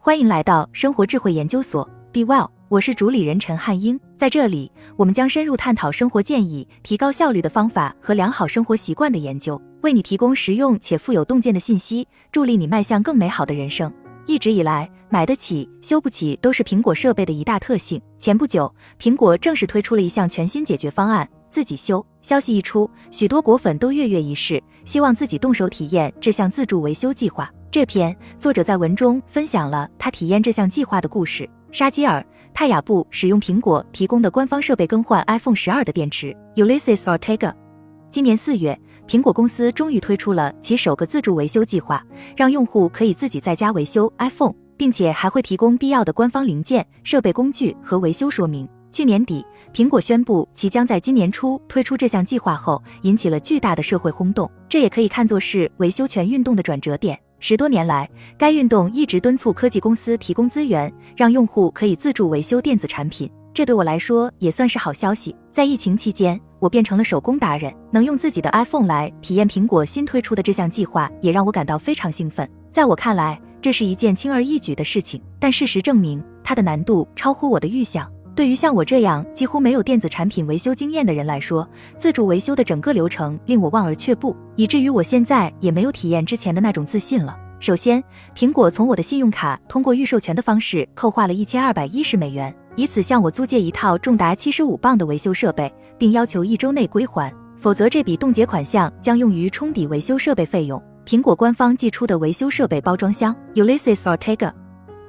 欢迎来到生活智慧研究所，Be Well，我是主理人陈汉英。在这里，我们将深入探讨生活建议、提高效率的方法和良好生活习惯的研究，为你提供实用且富有洞见的信息，助力你迈向更美好的人生。一直以来，买得起、修不起都是苹果设备的一大特性。前不久，苹果正式推出了一项全新解决方案——自己修。消息一出，许多果粉都跃跃欲试，希望自己动手体验这项自助维修计划。这篇作者在文中分享了他体验这项计划的故事。沙基尔·泰雅布使用苹果提供的官方设备更换 iPhone 十二的电池。Ulysses Ortega，今年四月，苹果公司终于推出了其首个自助维修计划，让用户可以自己在家维修 iPhone，并且还会提供必要的官方零件、设备工具和维修说明。去年底，苹果宣布其将在今年初推出这项计划后，引起了巨大的社会轰动。这也可以看作是维修权运动的转折点。十多年来，该运动一直敦促科技公司提供资源，让用户可以自助维修电子产品。这对我来说也算是好消息。在疫情期间，我变成了手工达人，能用自己的 iPhone 来体验苹果新推出的这项计划，也让我感到非常兴奋。在我看来，这是一件轻而易举的事情，但事实证明，它的难度超乎我的预想。对于像我这样几乎没有电子产品维修经验的人来说，自助维修的整个流程令我望而却步，以至于我现在也没有体验之前的那种自信了。首先，苹果从我的信用卡通过预授权的方式扣划了一千二百一十美元，以此向我租借一套重达七十五磅的维修设备，并要求一周内归还，否则这笔冻结款项将用于冲抵维修设备费用。苹果官方寄出的维修设备包装箱，Ulysses Ortega。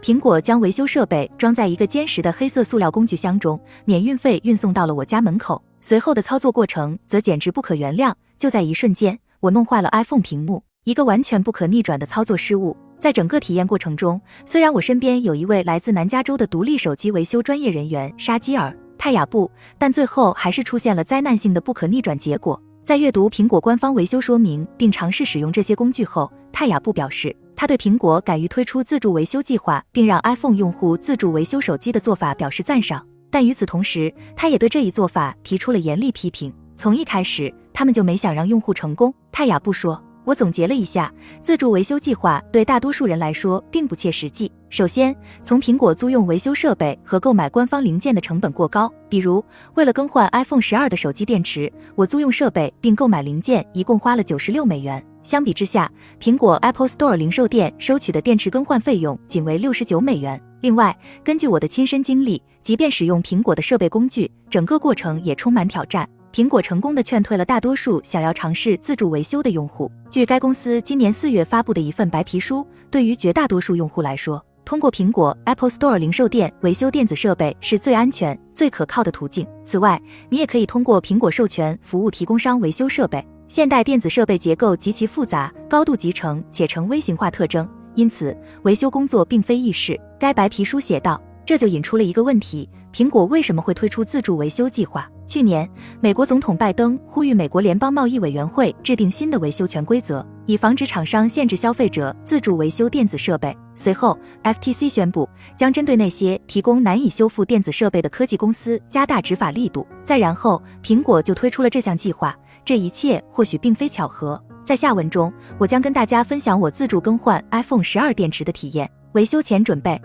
苹果将维修设备装在一个坚实的黑色塑料工具箱中，免运费运送到了我家门口。随后的操作过程则简直不可原谅，就在一瞬间，我弄坏了 iPhone 屏幕，一个完全不可逆转的操作失误。在整个体验过程中，虽然我身边有一位来自南加州的独立手机维修专业人员沙基尔·泰雅布，但最后还是出现了灾难性的不可逆转结果。在阅读苹果官方维修说明并尝试使用这些工具后，泰雅布表示。他对苹果敢于推出自助维修计划，并让 iPhone 用户自助维修手机的做法表示赞赏，但与此同时，他也对这一做法提出了严厉批评。从一开始，他们就没想让用户成功。泰雅布说：“我总结了一下，自助维修计划对大多数人来说并不切实际。首先，从苹果租用维修设备和购买官方零件的成本过高，比如为了更换 iPhone 十二的手机电池，我租用设备并购买零件一共花了九十六美元。”相比之下，苹果 Apple Store 零售店收取的电池更换费用仅为六十九美元。另外，根据我的亲身经历，即便使用苹果的设备工具，整个过程也充满挑战。苹果成功的劝退了大多数想要尝试自助维修的用户。据该公司今年四月发布的一份白皮书，对于绝大多数用户来说，通过苹果 Apple Store 零售店维修电子设备是最安全、最可靠的途径。此外，你也可以通过苹果授权服务提供商维修设备。现代电子设备结构极其复杂，高度集成且呈微型化特征，因此维修工作并非易事。该白皮书写道，这就引出了一个问题：苹果为什么会推出自助维修计划？去年，美国总统拜登呼吁美国联邦贸易委员会制定新的维修权规则，以防止厂商限制消费者自助维修电子设备。随后，FTC 宣布将针对那些提供难以修复电子设备的科技公司加大执法力度。再然后，苹果就推出了这项计划。这一切或许并非巧合。在下文中，我将跟大家分享我自助更换 iPhone 十二电池的体验。维修前准备。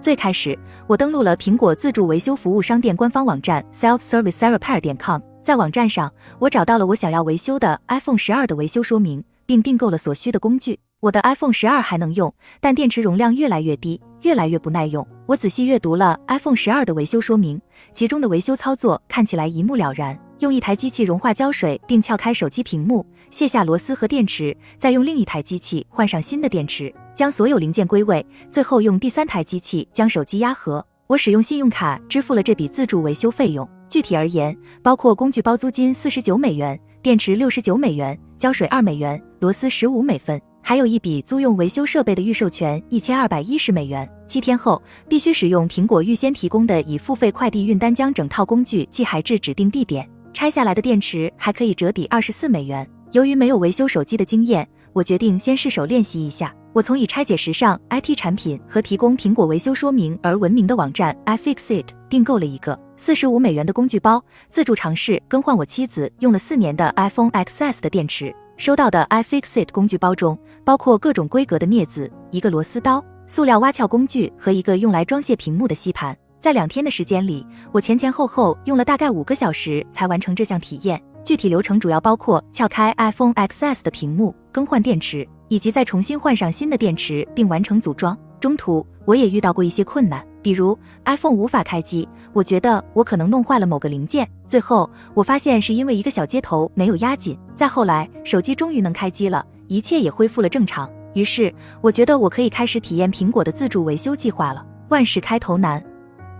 最开始，我登录了苹果自助维修服务商店官方网站 selfservicerepair.com。在网站上，我找到了我想要维修的 iPhone 十二的维修说明，并订购了所需的工具。我的 iPhone 十二还能用，但电池容量越来越低，越来越不耐用。我仔细阅读了 iPhone 十二的维修说明，其中的维修操作看起来一目了然。用一台机器融化胶水，并撬开手机屏幕，卸下螺丝和电池，再用另一台机器换上新的电池，将所有零件归位，最后用第三台机器将手机压合。我使用信用卡支付了这笔自助维修费用。具体而言，包括工具包租金四十九美元、电池六十九美元、胶水二美元、螺丝十五美分，还有一笔租用维修设备的预授权一千二百一十美元。七天后，必须使用苹果预先提供的已付费快递运单，将整套工具寄还至指定地点。拆下来的电池还可以折抵二十四美元。由于没有维修手机的经验，我决定先试手练习一下。我从以拆解时尚 IT 产品和提供苹果维修说明而闻名的网站 iFixit 订购了一个四十五美元的工具包，自助尝试更换我妻子用了四年的 iPhone XS 的电池。收到的 iFixit 工具包中包括各种规格的镊子、一个螺丝刀。塑料挖撬工具和一个用来装卸屏幕的吸盘。在两天的时间里，我前前后后用了大概五个小时才完成这项体验。具体流程主要包括撬开 iPhone XS 的屏幕、更换电池，以及再重新换上新的电池并完成组装。中途我也遇到过一些困难，比如 iPhone 无法开机，我觉得我可能弄坏了某个零件。最后我发现是因为一个小接头没有压紧。再后来，手机终于能开机了，一切也恢复了正常。于是我觉得我可以开始体验苹果的自助维修计划了。万事开头难。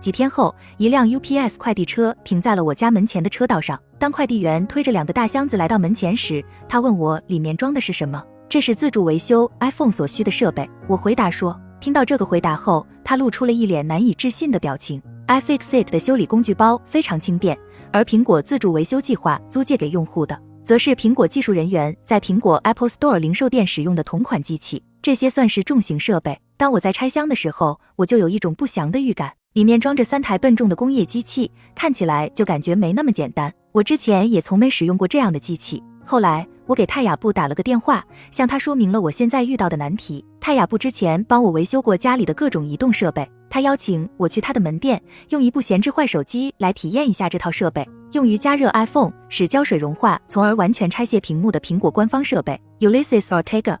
几天后，一辆 UPS 快递车停在了我家门前的车道上。当快递员推着两个大箱子来到门前时，他问我里面装的是什么。这是自助维修 iPhone 所需的设备。我回答说。听到这个回答后，他露出了一脸难以置信的表情。iFixit 的修理工具包非常轻便，而苹果自助维修计划租借给用户的，则是苹果技术人员在苹果 Apple Store 零售店使用的同款机器。这些算是重型设备。当我在拆箱的时候，我就有一种不祥的预感。里面装着三台笨重的工业机器，看起来就感觉没那么简单。我之前也从没使用过这样的机器。后来。我给泰雅布打了个电话，向他说明了我现在遇到的难题。泰雅布之前帮我维修过家里的各种移动设备，他邀请我去他的门店，用一部闲置坏手机来体验一下这套设备，用于加热 iPhone，使胶水融化，从而完全拆卸屏幕的苹果官方设备 Ulysses Ortega。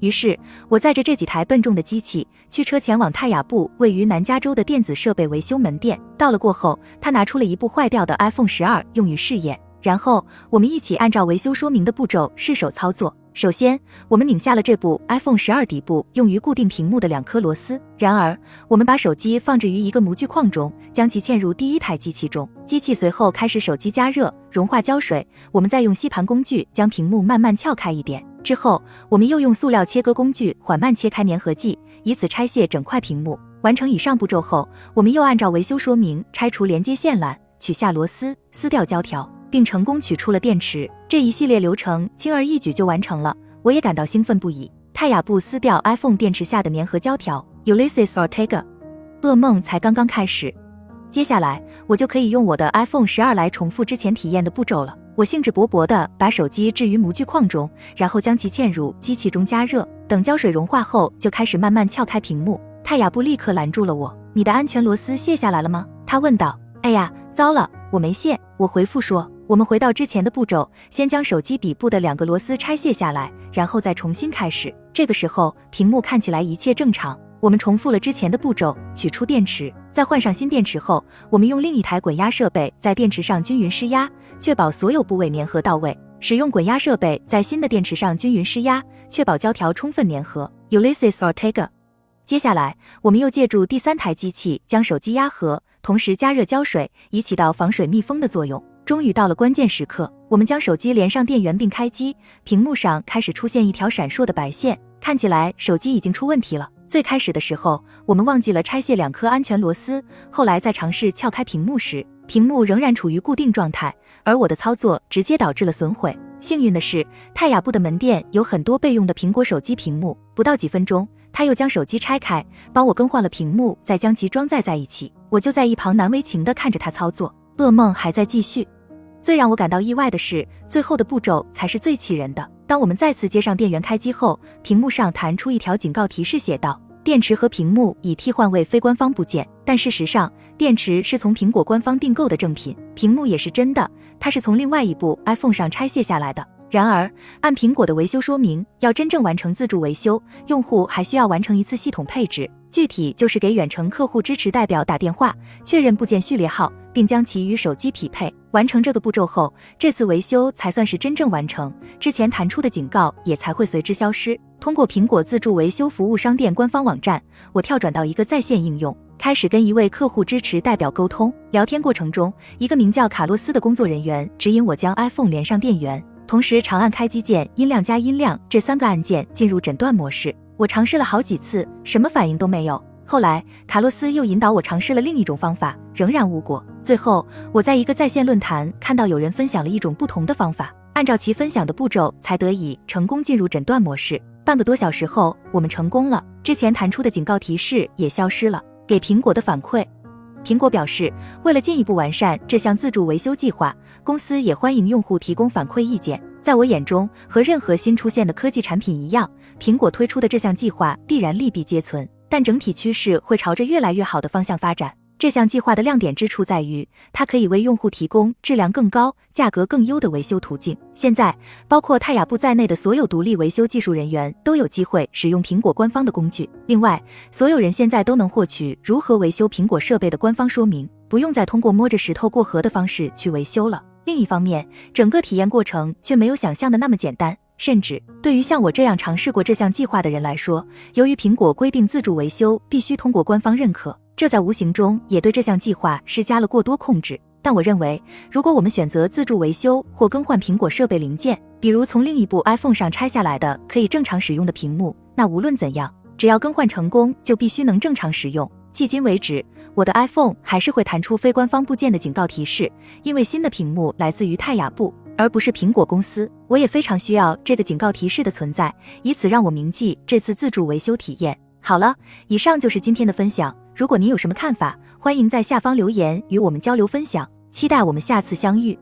于是，我载着这几台笨重的机器，驱车前往泰雅布位于南加州的电子设备维修门店。到了过后，他拿出了一部坏掉的 iPhone 十二，用于试验。然后我们一起按照维修说明的步骤试手操作。首先，我们拧下了这部 iPhone 十二底部用于固定屏幕的两颗螺丝。然而，我们把手机放置于一个模具框中，将其嵌入第一台机器中。机器随后开始手机加热、融化胶水。我们再用吸盘工具将屏幕慢慢撬开一点。之后，我们又用塑料切割工具缓慢切开粘合剂，以此拆卸整块屏幕。完成以上步骤后，我们又按照维修说明拆除连接线缆，取下螺丝，撕掉胶条。并成功取出了电池，这一系列流程轻而易举就完成了，我也感到兴奋不已。泰雅布撕掉 iPhone 电池下的粘合胶条，Ulysses Ortega，噩梦才刚刚开始。接下来我就可以用我的 iPhone 十二来重复之前体验的步骤了。我兴致勃勃地把手机置于模具框中，然后将其嵌入机器中加热，等胶水融化后，就开始慢慢撬开屏幕。泰雅布立刻拦住了我：“你的安全螺丝卸下来了吗？”他问道。“哎呀，糟了，我没卸。”我回复说。我们回到之前的步骤，先将手机底部的两个螺丝拆卸下来，然后再重新开始。这个时候，屏幕看起来一切正常。我们重复了之前的步骤，取出电池，在换上新电池后，我们用另一台滚压设备在电池上均匀施压，确保所有部位粘合到位。使用滚压设备在新的电池上均匀施压，确保胶条充分粘合。Ulysses Ortega。接下来，我们又借助第三台机器将手机压合，同时加热胶水，以起到防水密封的作用。终于到了关键时刻，我们将手机连上电源并开机，屏幕上开始出现一条闪烁的白线，看起来手机已经出问题了。最开始的时候，我们忘记了拆卸两颗安全螺丝，后来在尝试撬开屏幕时，屏幕仍然处于固定状态，而我的操作直接导致了损毁。幸运的是，泰雅布的门店有很多备用的苹果手机屏幕，不到几分钟，他又将手机拆开，帮我更换了屏幕，再将其装载在一起。我就在一旁难为情地看着他操作，噩梦还在继续。最让我感到意外的是，最后的步骤才是最气人的。当我们再次接上电源开机后，屏幕上弹出一条警告提示，写道：“电池和屏幕已替换为非官方部件。”但事实上，电池是从苹果官方订购的正品，屏幕也是真的，它是从另外一部 iPhone 上拆卸下来的。然而，按苹果的维修说明，要真正完成自助维修，用户还需要完成一次系统配置，具体就是给远程客户支持代表打电话，确认部件序列号，并将其与手机匹配。完成这个步骤后，这次维修才算是真正完成，之前弹出的警告也才会随之消失。通过苹果自助维修服务商店官方网站，我跳转到一个在线应用，开始跟一位客户支持代表沟通。聊天过程中，一个名叫卡洛斯的工作人员指引我将 iPhone 连上电源。同时，长按开机键、音量加音量这三个按键进入诊断模式。我尝试了好几次，什么反应都没有。后来，卡洛斯又引导我尝试了另一种方法，仍然无果。最后，我在一个在线论坛看到有人分享了一种不同的方法，按照其分享的步骤，才得以成功进入诊断模式。半个多小时后，我们成功了，之前弹出的警告提示也消失了。给苹果的反馈。苹果表示，为了进一步完善这项自助维修计划，公司也欢迎用户提供反馈意见。在我眼中，和任何新出现的科技产品一样，苹果推出的这项计划必然利弊皆存。但整体趋势会朝着越来越好的方向发展。这项计划的亮点之处在于，它可以为用户提供质量更高、价格更优的维修途径。现在，包括泰雅布在内的所有独立维修技术人员都有机会使用苹果官方的工具。另外，所有人现在都能获取如何维修苹果设备的官方说明，不用再通过摸着石头过河的方式去维修了。另一方面，整个体验过程却没有想象的那么简单，甚至对于像我这样尝试过这项计划的人来说，由于苹果规定自助维修必须通过官方认可。这在无形中也对这项计划施加了过多控制。但我认为，如果我们选择自助维修或更换苹果设备零件，比如从另一部 iPhone 上拆下来的可以正常使用的屏幕，那无论怎样，只要更换成功，就必须能正常使用。迄今为止，我的 iPhone 还是会弹出非官方部件的警告提示，因为新的屏幕来自于泰雅布，而不是苹果公司。我也非常需要这个警告提示的存在，以此让我铭记这次自助维修体验。好了，以上就是今天的分享。如果您有什么看法，欢迎在下方留言与我们交流分享。期待我们下次相遇。